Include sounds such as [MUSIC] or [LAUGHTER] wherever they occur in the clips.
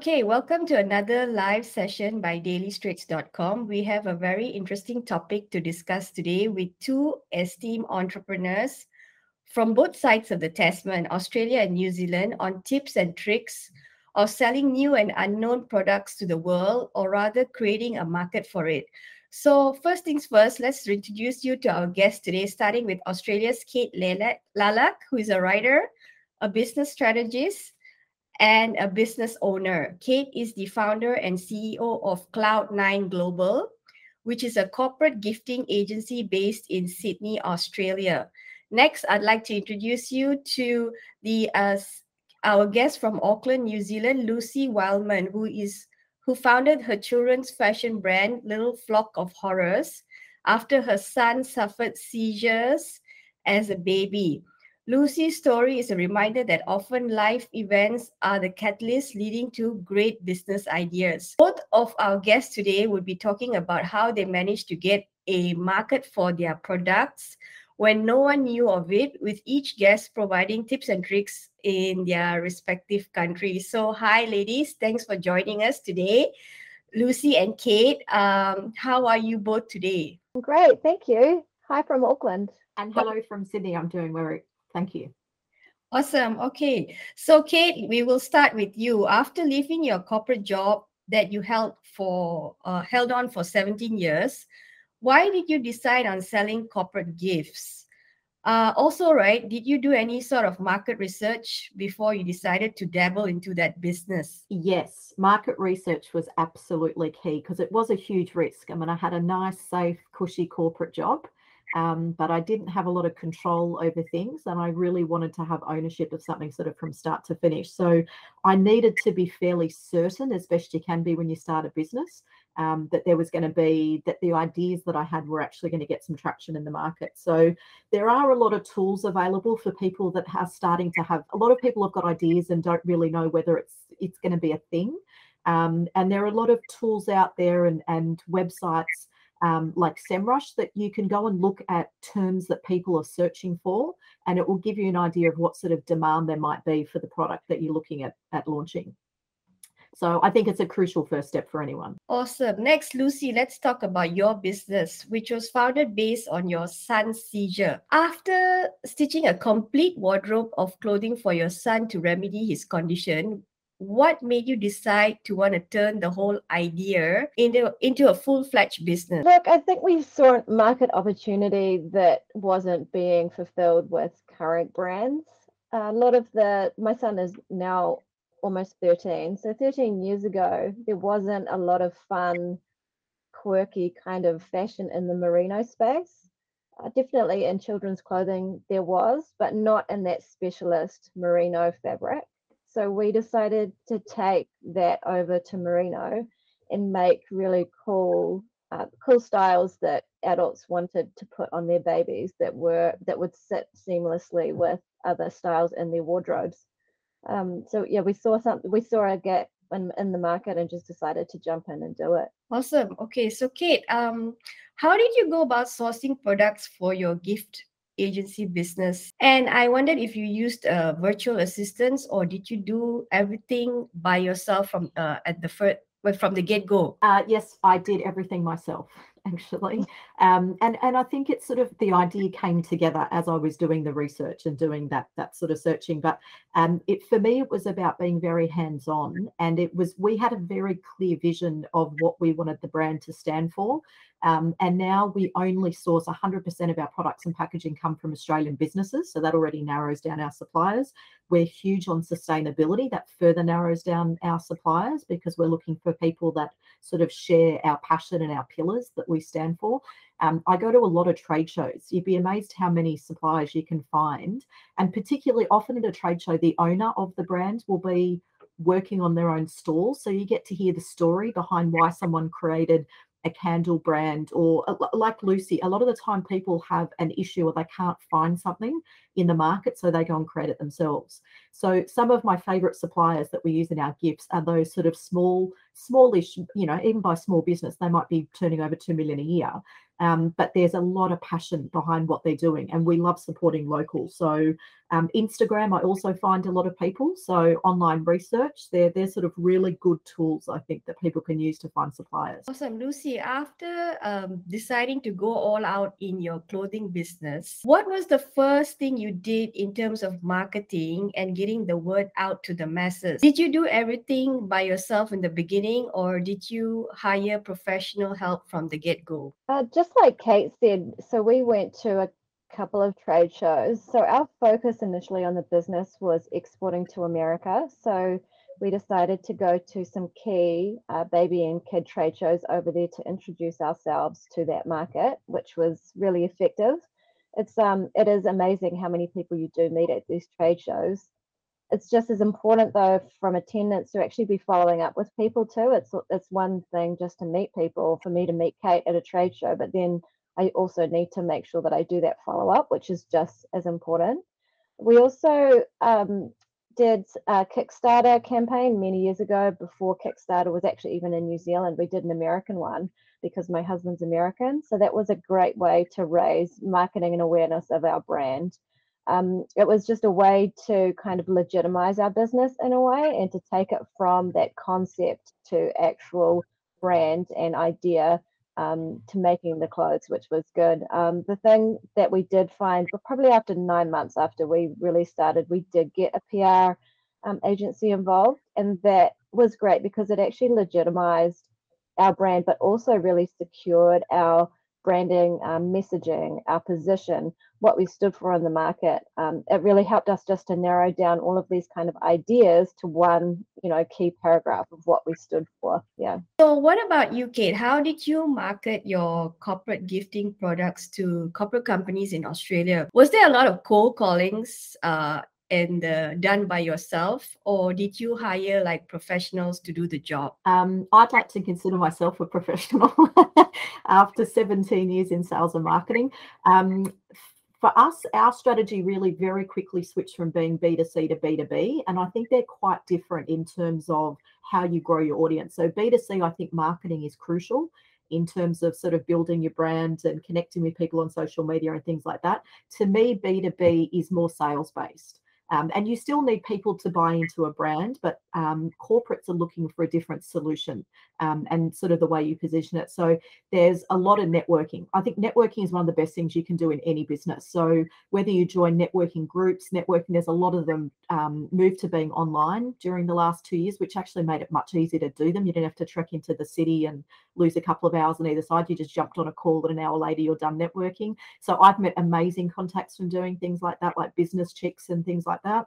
Okay, welcome to another live session by dailystraits.com. We have a very interesting topic to discuss today with two esteemed entrepreneurs from both sides of the Tasman, Australia and New Zealand, on tips and tricks of selling new and unknown products to the world, or rather creating a market for it. So, first things first, let's introduce you to our guest today, starting with Australia's Kate Lalak, who is a writer, a business strategist, and a business owner. Kate is the founder and CEO of Cloud9 Global, which is a corporate gifting agency based in Sydney, Australia. Next, I'd like to introduce you to the uh, our guest from Auckland, New Zealand, Lucy Wildman, who is who founded her children's fashion brand Little Flock of Horrors after her son suffered seizures as a baby. Lucy's story is a reminder that often life events are the catalyst leading to great business ideas. Both of our guests today will be talking about how they managed to get a market for their products when no one knew of it, with each guest providing tips and tricks in their respective countries. So, hi, ladies. Thanks for joining us today. Lucy and Kate, um, how are you both today? Great, thank you. Hi from Auckland. And hello from Sydney. I'm doing very Thank you. Awesome. Okay. So, Kate, we will start with you. After leaving your corporate job that you held for uh, held on for 17 years, why did you decide on selling corporate gifts? Uh, also, right, did you do any sort of market research before you decided to dabble into that business? Yes, market research was absolutely key because it was a huge risk. I mean, I had a nice, safe, cushy corporate job um, but I didn't have a lot of control over things, and I really wanted to have ownership of something sort of from start to finish. So I needed to be fairly certain, as best you can be when you start a business, um, that there was going to be that the ideas that I had were actually going to get some traction in the market. So there are a lot of tools available for people that are starting to have. A lot of people have got ideas and don't really know whether it's it's going to be a thing. Um, and there are a lot of tools out there and and websites um, like SEMrush that you can go and look at terms that people are searching for, and it will give you an idea of what sort of demand there might be for the product that you're looking at at launching. So I think it's a crucial first step for anyone. Awesome. Next, Lucy, let's talk about your business, which was founded based on your son's seizure. After stitching a complete wardrobe of clothing for your son to remedy his condition, what made you decide to want to turn the whole idea into into a full-fledged business? Look i think we saw a market opportunity that wasn't being fulfilled with current brands. A lot of the my son is now almost 13 so 13 years ago there wasn't a lot of fun quirky kind of fashion in the merino space. Uh, definitely in children's clothing there was but not in that specialist merino fabric so we decided to take that over to Merino and make really cool, uh, cool styles that adults wanted to put on their babies that were that would sit seamlessly with other styles in their wardrobes. Um, so yeah, we saw something, we saw a gap in, in the market and just decided to jump in and do it. Awesome. Okay, so Kate, um, how did you go about sourcing products for your gift agency business. And I wondered if you used uh, virtual assistants or did you do everything by yourself from uh, at the first from the get go? Uh, yes, I did everything myself actually. Um, and and I think it's sort of the idea came together as I was doing the research and doing that that sort of searching. But um, it for me it was about being very hands on, and it was we had a very clear vision of what we wanted the brand to stand for. Um, and now we only source 100% of our products and packaging come from Australian businesses. So that already narrows down our suppliers. We're huge on sustainability. That further narrows down our suppliers because we're looking for people that sort of share our passion and our pillars that we stand for. Um, I go to a lot of trade shows. You'd be amazed how many suppliers you can find. And particularly often at a trade show, the owner of the brand will be working on their own stall. So you get to hear the story behind why someone created a candle brand or uh, like Lucy, a lot of the time people have an issue or they can't find something in the market, so they go and create it themselves. So some of my favorite suppliers that we use in our gifts are those sort of small, smallish, you know, even by small business, they might be turning over 2 million a year. Um, but there's a lot of passion behind what they're doing, and we love supporting local. So Um, Instagram, I also find a lot of people. So online research, they're they're sort of really good tools I think that people can use to find suppliers. Awesome, Lucy. After um, deciding to go all out in your clothing business, what was the first thing you did in terms of marketing and getting the word out to the masses? Did you do everything by yourself in the beginning, or did you hire professional help from the get go? Uh, just like Kate said, so we went to a couple of trade shows. So our focus initially on the business was exporting to America. So we decided to go to some key uh, baby and kid trade shows over there to introduce ourselves to that market, which was really effective. It's um it is amazing how many people you do meet at these trade shows. It's just as important though from attendance to actually be following up with people too. It's it's one thing just to meet people, for me to meet Kate at a trade show, but then I also need to make sure that I do that follow up, which is just as important. We also um, did a Kickstarter campaign many years ago before Kickstarter was actually even in New Zealand. We did an American one because my husband's American. So that was a great way to raise marketing and awareness of our brand. Um, it was just a way to kind of legitimize our business in a way and to take it from that concept to actual brand and idea um, to making the clothes, which was good. Um, the thing that we did find, but probably after nine months after we really started, we did get a PR um, agency involved, and that was great because it actually legitimized our brand, but also really secured our branding, um, messaging, our position, what we stood for in the market. Um, it really helped us just to narrow down all of these kind of ideas to one, you know, key paragraph of what we stood for. Yeah. So, what about you, Kate? How did you market your corporate gifting products to corporate companies in Australia? Was there a lot of cold callings uh, and uh, done by yourself or did you hire like professionals to do the job um, i'd like to consider myself a professional [LAUGHS] after 17 years in sales and marketing um, for us our strategy really very quickly switched from being b2c to b2b and i think they're quite different in terms of how you grow your audience so b2c i think marketing is crucial in terms of sort of building your brand and connecting with people on social media and things like that. To me, B2B is more sales based. Um, and you still need people to buy into a brand, but um, corporates are looking for a different solution um, and sort of the way you position it. So there's a lot of networking. I think networking is one of the best things you can do in any business. So whether you join networking groups, networking, there's a lot of them um, moved to being online during the last two years, which actually made it much easier to do them. You didn't have to trek into the city and lose a couple of hours on either side. You just jumped on a call and an hour later you're done networking. So I've met amazing contacts from doing things like that, like business chicks and things like that.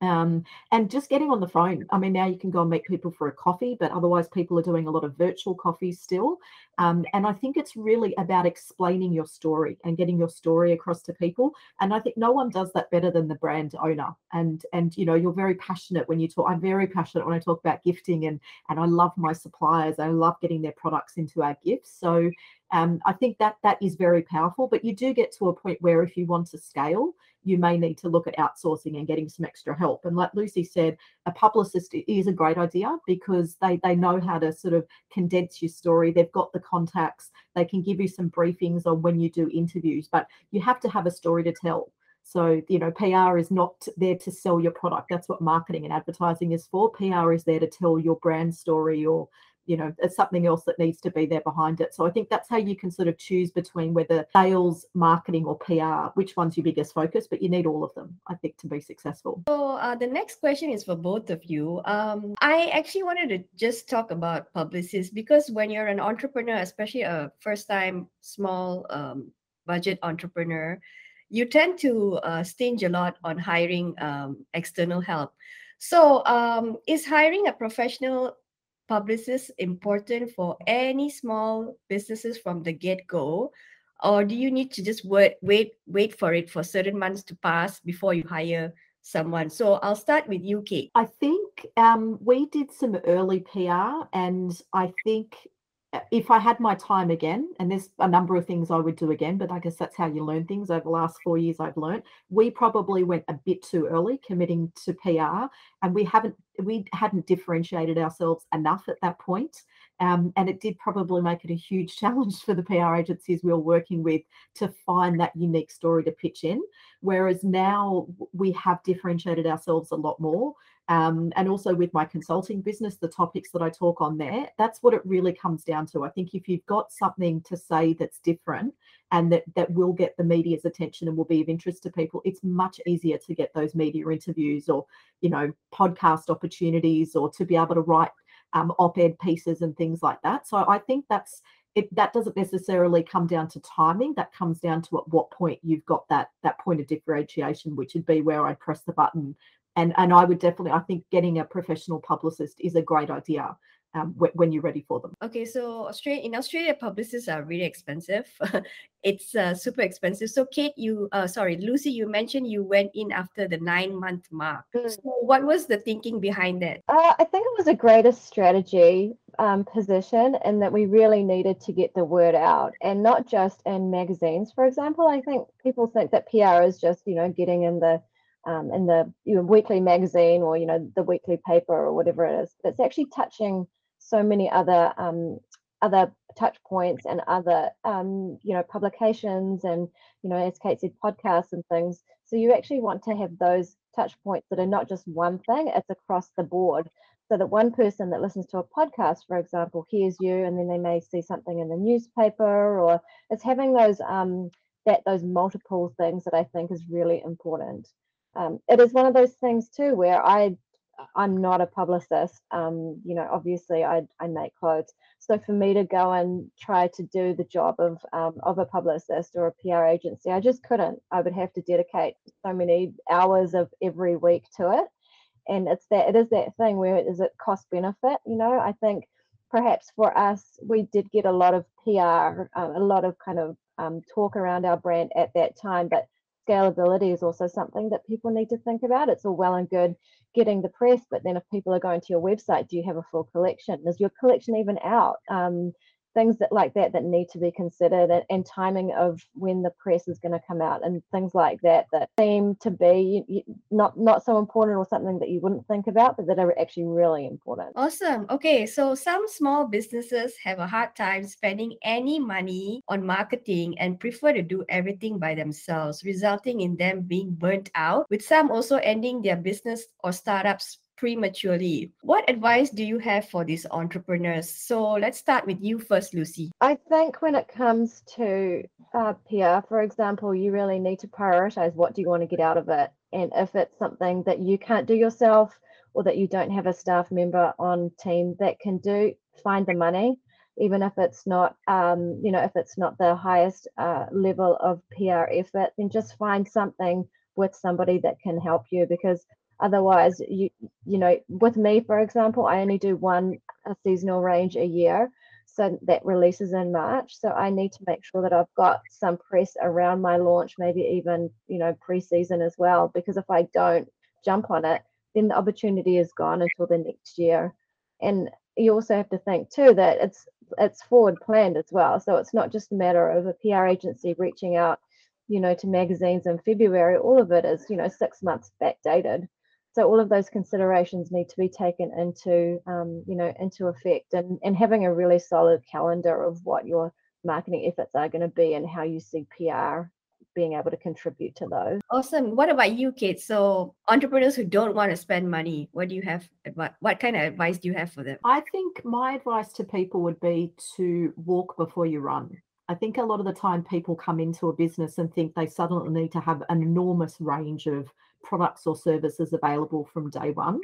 Um, and just getting on the phone. I mean, now you can go and meet people for a coffee, but otherwise, people are doing a lot of virtual coffees still. Um, and I think it's really about explaining your story and getting your story across to people. And I think no one does that better than the brand owner. And and you know, you're very passionate when you talk. I'm very passionate when I talk about gifting, and and I love my suppliers. I love getting their products into our gifts. So um, I think that that is very powerful. But you do get to a point where if you want to scale, you may need to look at outsourcing and getting some extra help. And like Lucy said, a publicist is a great idea because they they know how to sort of condense your story. They've got the contacts. They can give you some briefings on when you do interviews, but you have to have a story to tell. So, you know, PR is not there to sell your product. That's what marketing and advertising is for. PR is there to tell your brand story or you know it's something else that needs to be there behind it. So i think that's how you can sort of choose between whether sales marketing or pr which one's your biggest focus but you need all of them i think to be successful. So uh, the next question is for both of you. Um, i actually wanted to just talk about publicists because when you're an entrepreneur especially a first time small um, budget entrepreneur you tend to uh, stinge a lot on hiring um, external help. So um, is hiring a professional publicists important for any small businesses from the get-go? Or do you need to just wait wait wait for it for certain months to pass before you hire someone? So i'll start with you kate. I think um, we did some early pr and i think if I had my time again, and there's a number of things I would do again, but I guess that's how you learn things over the last four years I've learned. We probably went a bit too early committing to PR and we haven't we hadn't differentiated ourselves enough at that point. Um, and it did probably make it a huge [LAUGHS] challenge for the PR agencies we were working with to find that unique story to pitch in. Whereas now we have differentiated ourselves a lot more. Um, and also with my consulting business, the topics that I talk on there, that's what it really comes down to. I think if you've got something to say that's different and that, that will get the media's attention and will be of interest to people, it's much easier to get those media interviews or, you know, podcast opportunities or to be able to write um, op-ed pieces and things like that. So I think that's it, that doesn't necessarily come down to timing. That comes down to at what point you've got that that point of differentiation, which would be where I press the button and and I would definitely I think getting a professional publicist is a great idea um, w- when you're ready for them. Okay, so Australia in Australia, publicists are really expensive. [LAUGHS] it's uh, super expensive. So Kate, you uh, sorry, Lucy, you mentioned you went in after the nine month mark. Mm. So what was the thinking behind that? Uh, I think it was a greater strategy um, position, and that we really needed to get the word out, and not just in magazines. For example, I think people think that PR is just you know getting in the um, in the you know, weekly magazine or you know the weekly paper or whatever it is. It's actually touching so many other um, other touch points and other um, you know publications and you know as Kate said podcasts and things. So you actually want to have those touch points that are not just one thing; it's across the board. So that one person that listens to a podcast, for example, hears you, and then they may see something in the newspaper, or it's having those um, that those multiple things that I think is really important um, it is one of those things too where I I'm not a publicist. Um, you know, obviously I I make clothes. So for me to go and try to do the job of um, of a publicist or a PR agency, I just couldn't. I would have to dedicate so many hours of every week to it. And it's that it is that thing where is it cost benefit? You know, I think perhaps for us we did get a lot of PR, um, a lot of kind of um, talk around our brand at that time, but scalability is also something that people need to think about. It's all well and good getting the press, but then if people are going to your website, do you have a full collection? Is your collection even out? Um, things that like that that need to be considered and, and timing of when the press is going to come out and things like that that seem to be not not so important or something that you wouldn't think about but that are actually really important. Awesome. Okay so some small businesses have a hard time spending any money on marketing and prefer to do everything by themselves resulting in them being burnt out with some also ending their business or startups prematurely. What advice do you have for these entrepreneurs? So let's start with you first, Lucy. I think when it comes to uh, PR, for example, you really need to prioritize what do you want to get out of it. And if it's something that you can't do yourself or that you don't have a staff member on team that can do, find the money even if it's not um, you know if it's not the highest uh, level of pr effort then just find something with somebody that can help you because Otherwise, you you know, with me, for example, I only do one seasonal range a year. So that releases in March. So I need to make sure that I've got some press around my launch, maybe even, you know, pre-season as well. Because if I don't jump on it, then the opportunity is gone until the next year. And you also have to think too that it's it's forward planned as well. So it's not just a matter of a PR agency reaching out, you know, to magazines in February. All of it is, you know, six months backdated so all of those considerations need to be taken into um, you know into effect and and having a really solid calendar of what your marketing efforts are going to be and how you see pr being able to contribute to those. Awesome. What about you kate? So entrepreneurs who don't want to spend money what do you have what, what kind of advice do you have for them? I think my advice to people would be to walk before you run. I think a lot of the time people come into a business and think they suddenly need to have an enormous range of products or services available from day one.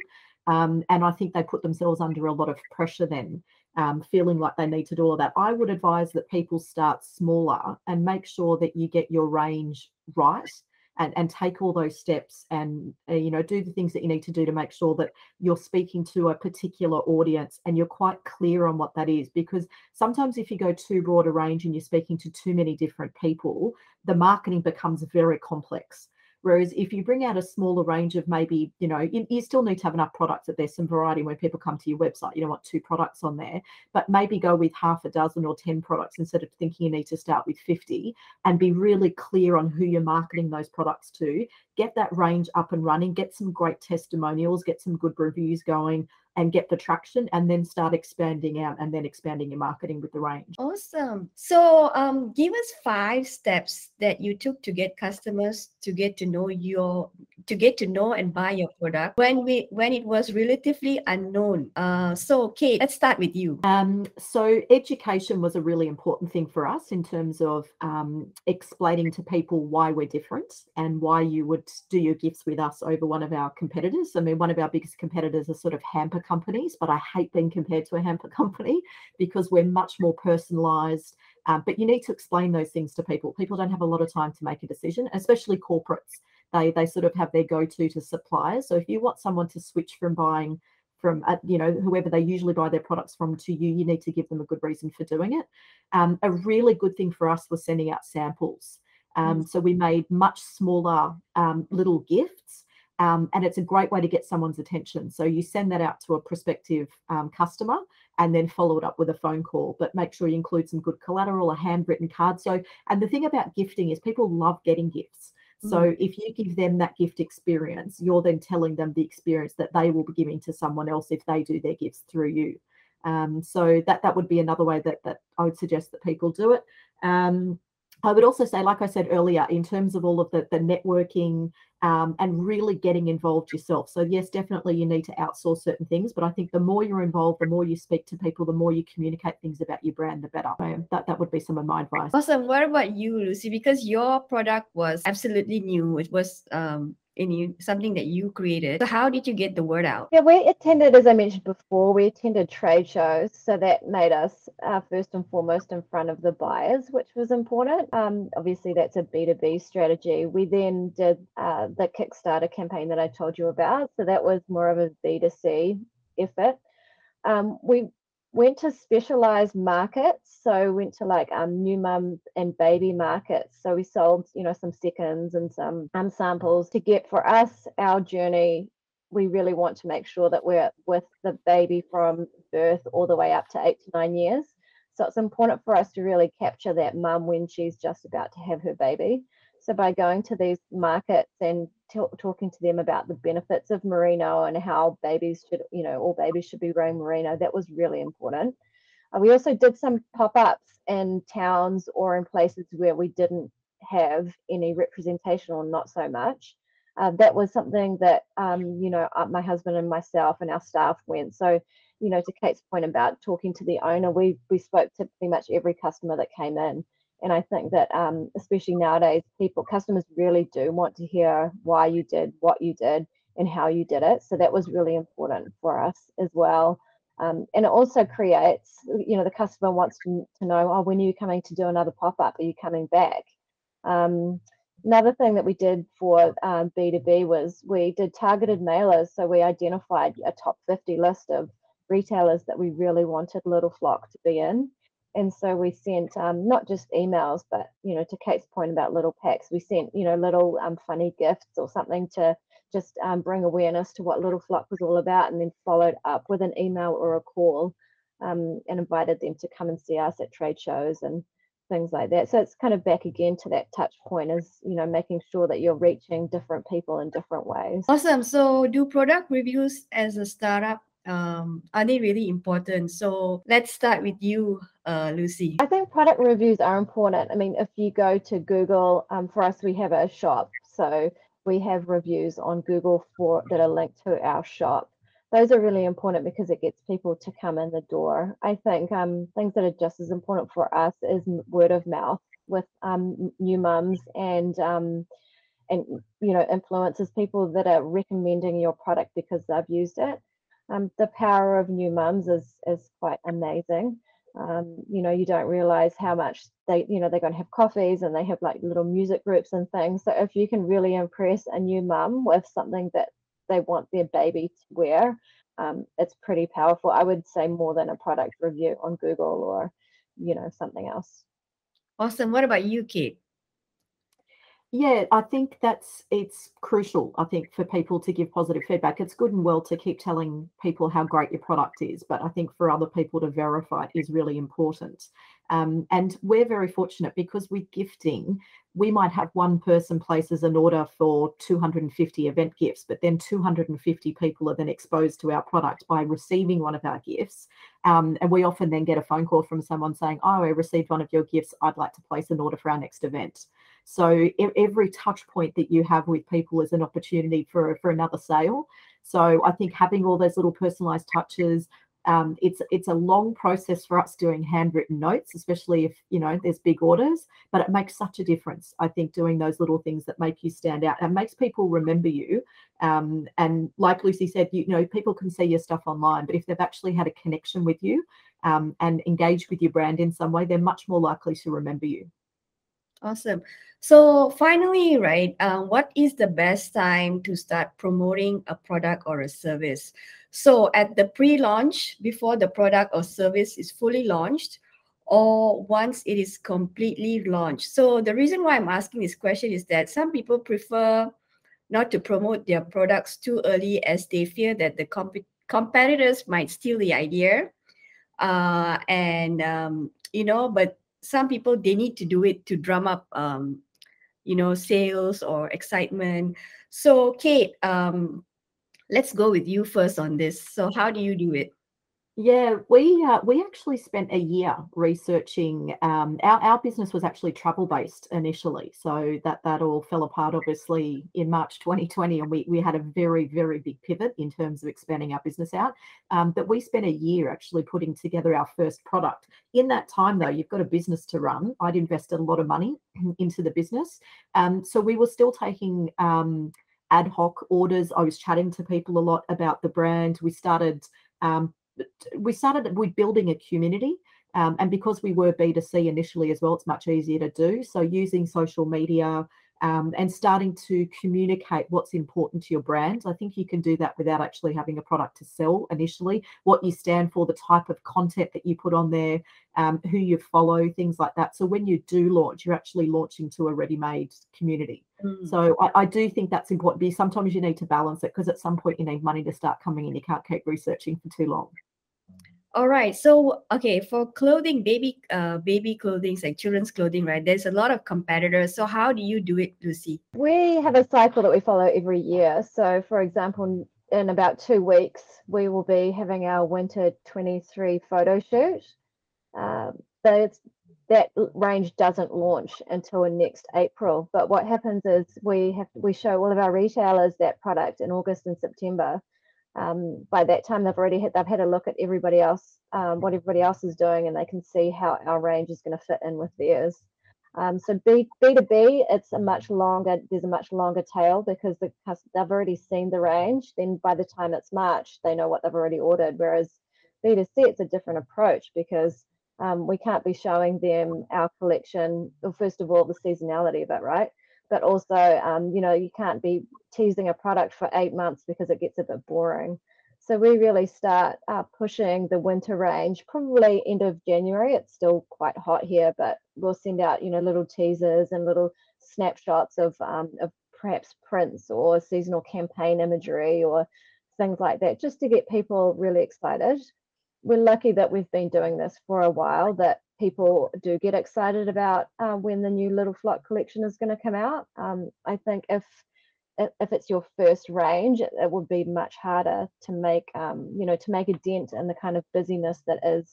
Um, and I think they put themselves under a lot of pressure then, um, feeling like they need to do all of that. I would advise that people start smaller and make sure that you get your range right and, and take all those steps and uh, you know do the things that you need to do to make sure that you're speaking to a particular audience and you're quite clear on what that is because sometimes if you go too broad a range and you're speaking to too many different people the marketing becomes very complex Whereas if you bring out a smaller range of maybe, you know, you, you, still need to have enough products that there's some variety when people come to your website. You don't want two products on there, but maybe go with half a dozen or 10 products instead of thinking you need to start with 50 and be really clear on who you're marketing those products to. Get that range up and running, get some great testimonials, get some good reviews going, and get the traction and then start expanding out and then expanding your marketing with the range. Awesome. So um give us five steps that you took to get customers to get to know your to get to know and buy your product when we when it was relatively unknown. Uh so Kate, let's start with you. Um, so education was a really important thing for us in terms of um, explaining to people why we're different and why you would do your gifts with us over one of our competitors. I mean, one of our biggest competitors are sort of hamper companies, but I hate being compared to a hamper [LAUGHS] company because we're much more personalized. Um, but you need to explain those things to people. People don't have a lot of time to make a decision, especially corporates. They they sort of have their go-to to suppliers. So if you want someone to switch from buying from uh, you know whoever they usually buy their products from to you, you need to give them a good reason for doing it. Um, a really good thing for us was sending out samples. Um. So we made much smaller um, little gifts um, and it's a great way to get someone's attention. So you send that out to a prospective um, customer and then follow it up with a phone call. But make sure you include some good collateral, a handwritten card. So, and the thing about gifting is people love getting gifts. So mm. if you give them that gift experience, you're then telling them the experience that they will be giving to someone else if they do their gifts through you. Um, so that that would be another way that that I would suggest that people do it. Um, I would also say, like I said earlier, in terms of all of the, the networking um, and really getting involved yourself. So, yes, definitely you need to outsource certain things, but I think the more you're involved, the more you speak to people, the more you communicate things about your brand, the better. So that, that would be some of my advice. Awesome. What about you, Lucy? Because your product was absolutely new. It was um, in you something that you created. So how did you get the word out? Yeah we attended as i mentioned before we attended trade shows. So that made us uh, first and foremost in front of the buyers which was important. Um, obviously that's a b2b strategy. We then did uh, the kickstarter campaign that i told you about. So that was more of a b2c effort. Um, we went to specialized markets. So went to like um, new mum and baby markets. So we sold, you know, some seconds and some um, samples to get for us our journey. We really want to make sure that we're with the baby from birth all the way up to eight to nine years. So it's important for us to really capture that mum when she's just about to have her baby. So by going to these markets and t- talking to them about the benefits of merino and how babies should, you know, all babies should be wearing merino, that was really important. Uh, we also did some pop-ups in towns or in places where we didn't have any representation or not so much. Uh, that was something that um, you know uh, my husband and myself and our staff went. So you know to Kate's point about talking to the owner, we we spoke to pretty much every customer that came in and I think that um, especially nowadays, people, customers really do want to hear why you did what you did and how you did it. So that was really important for us as well. Um, and it also creates, you know, the customer wants to, to know, oh, when are you coming to do another pop up? Are you coming back? Um, another thing that we did for um, B2B was we did targeted mailers. So we identified a top 50 list of retailers that we really wanted Little Flock to be in and so we sent um, not just emails but you know to kate's point about little packs we sent you know little um, funny gifts or something to just um, bring awareness to what little flock was all about and then followed up with an email or a call um, and invited them to come and see us at trade shows and things like that. So it's kind of back again to that touch point is you know making sure that you're reaching different people in different ways. Awesome. So do product reviews as a startup um, are they really important? So let's start with you, uh, Lucy. I think product reviews are important. I mean, if you go to Google, um, for us, we have a shop. So we have reviews on Google for that are linked to our shop. Those are really important because it gets people to come in the door. I think um, things that are just as important for us is word of mouth with um, new mums and um, and you know influences people that are recommending your product because they've used it um, the power of new mums is is quite amazing. Um, you know, you don't realize how much they, you know, they're going to have coffees and they have like little music groups and things. So if you can really impress a new mum with something that they want their baby to wear, um, it's pretty powerful. I would say more than a product review on Google or, you know, something else. Awesome. What about you, Kate? Yeah, I think that's it's crucial. I think for people to give positive feedback, it's good and well to keep telling people how great your product is, but I think for other people to verify it is really important. Um, and we're very fortunate because we're gifting, we might have one person places an order for 250 event gifts, but then 250 people are then exposed to our product by receiving one of our gifts. Um, and we often then get a phone call from someone saying, Oh, I received one of your gifts. I'd like to place an order for our next event. So every touch point that you have with people is an opportunity for, for another sale. So I think having all those little personalized touches, um, it's it's a long process for us doing handwritten notes, especially if you know there's big orders. But it makes such a difference. I think doing those little things that make you stand out and makes people remember you. Um, and like Lucy said, you, you, know people can see your stuff online, but if they've actually had a connection with you um, and engaged with your brand in some way, they're much more likely to remember you. Awesome. So finally, right, uh, what is the best time to start promoting a product or a service? So at the pre-launch, before the product or service is fully launched, or once it is completely launched. So the reason why I'm asking this question is that some people prefer not to promote their products too early as they fear that the comp- competitors might steal the idea. Uh, and, um, you know, but some people, they need to do it to drum up, um, you know, sales or excitement. So Kate, um, let's go with you first on this. So how do you do it? Yeah, we uh, we actually spent a year researching. Um, our our business was actually travel based initially, so that that all fell apart obviously in March 2020, and we we had a very very big pivot in terms of expanding our business out. Um, but we spent a year actually putting together our first product. In that time, though, you've got a business to run. I'd invested a lot of money [CLEARS THROAT] into the business, um, so we were still taking. Um, ad hoc orders. I was chatting to people a lot about the brand. We started um, we started with building a community. Um, and because we were B2C initially as well, it's much easier to do. So using social media, um, and starting to communicate what's important to your brand. I think you can do that without actually having a product to sell initially, what you stand for, the type of content that you put on there, um, who you follow, things like that. So when you do launch, you're actually launching to a ready made community. Mm. So I, I, do think that's important because sometimes you need to balance it because at some point you need money to start coming in. You can't keep researching for too long. All right. So okay, for clothing, baby uh baby clothing, like children's clothing, right? There's a lot of competitors. So how do you do it, Lucy? We have a cycle that we follow every year. So for example, in about two weeks, we will be having our winter 23 photo shoot. Um, but that range doesn't launch until next April. But what happens is we have we show all of our retailers that product in August and September um, by that time they've already had they've had a look at everybody else um, what everybody else is doing and they can see how our range is going to fit in with theirs. Um, so B, b2b it's a much longer there's a much longer tail because the, they've already seen the range then by the time it's march they know what they've already ordered. Whereas b2c it's a different approach because um, we can't be showing them our collection well, first of all the seasonality of it right but also um, you know you can't be teasing a product for eight months because it gets a bit boring. So we really start uh, pushing the winter range probably end of january. It's still quite hot here but we'll send out you know little teasers and little snapshots of um, of perhaps prints or seasonal campaign imagery or things like that just to get people really excited we're lucky that we've been doing this for a while that people do get excited about uh, when the new Little Flock collection is going to come out. Um, I think if if it's your first range, it, it would be much harder to make um, you know to make a dent in the kind of busyness that is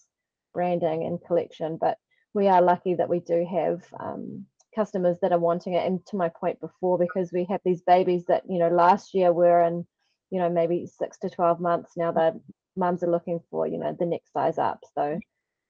branding and collection. But we are lucky that we do have um, customers that are wanting it. And to my point before, because we have these babies that you know last year were in you know maybe six to twelve months now that mums are looking for you know the next size up. So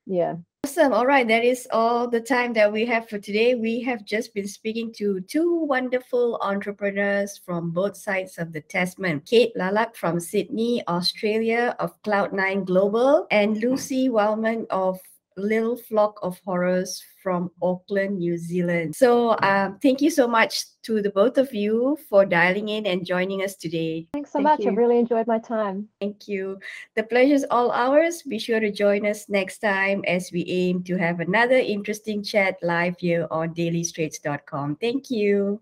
yeah Awesome. All right. That is all the time that we have for today. We have just been speaking to two wonderful entrepreneurs from both sides of the Tasman Kate Lalak from Sydney, Australia of Cloud9 Global, and Lucy Wellman of Little Flock of Horrors from Auckland, New Zealand. So, um, thank you so much to the both of you for dialing in and joining us today. Thanks so thank much. You. I really enjoyed my time. Thank you. The pleasure is all ours. Be sure to join us next time as we aim to have another interesting chat live here on dailystraits.com. Thank you.